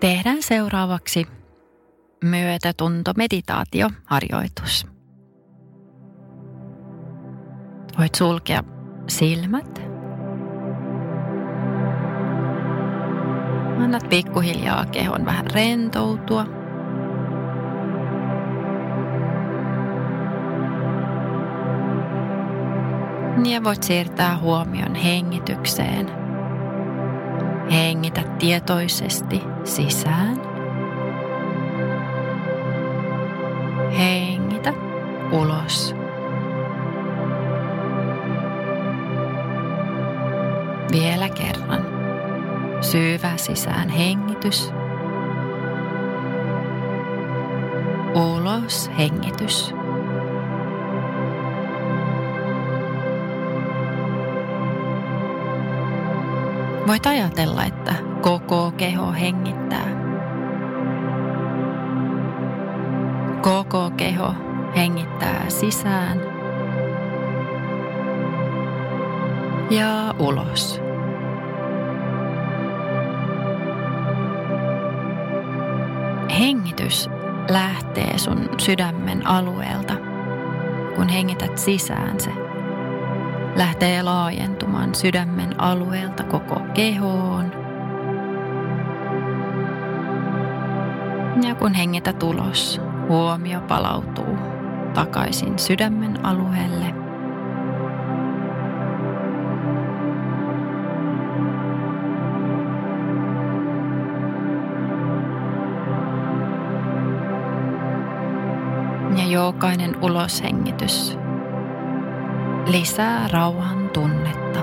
Tehdään seuraavaksi myötätuntomeditaatioharjoitus. Voit sulkea silmät. Annat pikkuhiljaa kehon vähän rentoutua. Ja voit siirtää huomion hengitykseen. Hengitä tietoisesti sisään. Hengitä ulos. Vielä kerran. Syvä sisään hengitys. Ulos hengitys. Voit ajatella, että koko keho hengittää. Koko keho hengittää sisään ja ulos. Hengitys lähtee sun sydämen alueelta. Kun hengität sisään, se lähtee laajentumaan sydämen alueelta koko kehoon. Ja kun hengität ulos, huomio palautuu takaisin sydämen alueelle. Ja jokainen uloshengitys lisää rauhan tunnetta.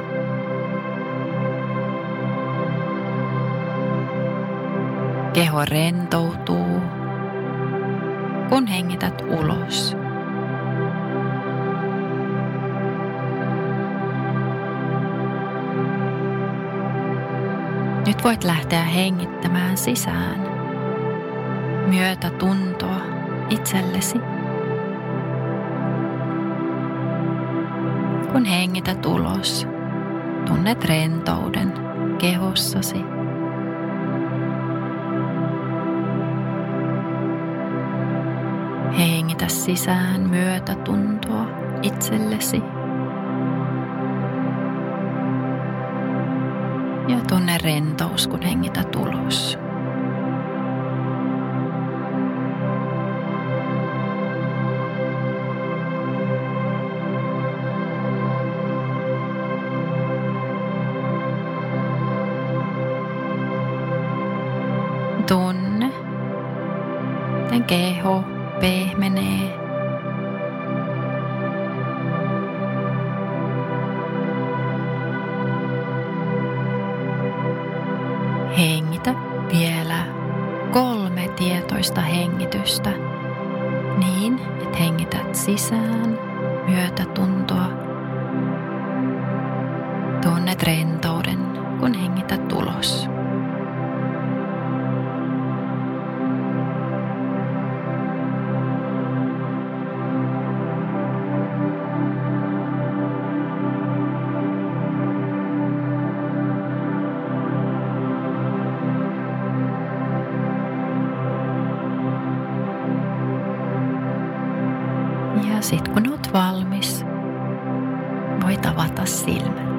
Keho rentoutuu, kun hengität ulos. Nyt voit lähteä hengittämään sisään myötä tuntoa itsellesi. Kun hengität ulos, tunnet rentouden kehossasi. Hengitä sisään myötätuntoa itsellesi. Ja tunne rentous, kun hengität ulos. Tunne, miten keho pehmenee. Hengitä vielä kolme tietoista hengitystä niin, että hengität sisään myötätuntoa. Ja sitten kun oot valmis, voit avata silmät.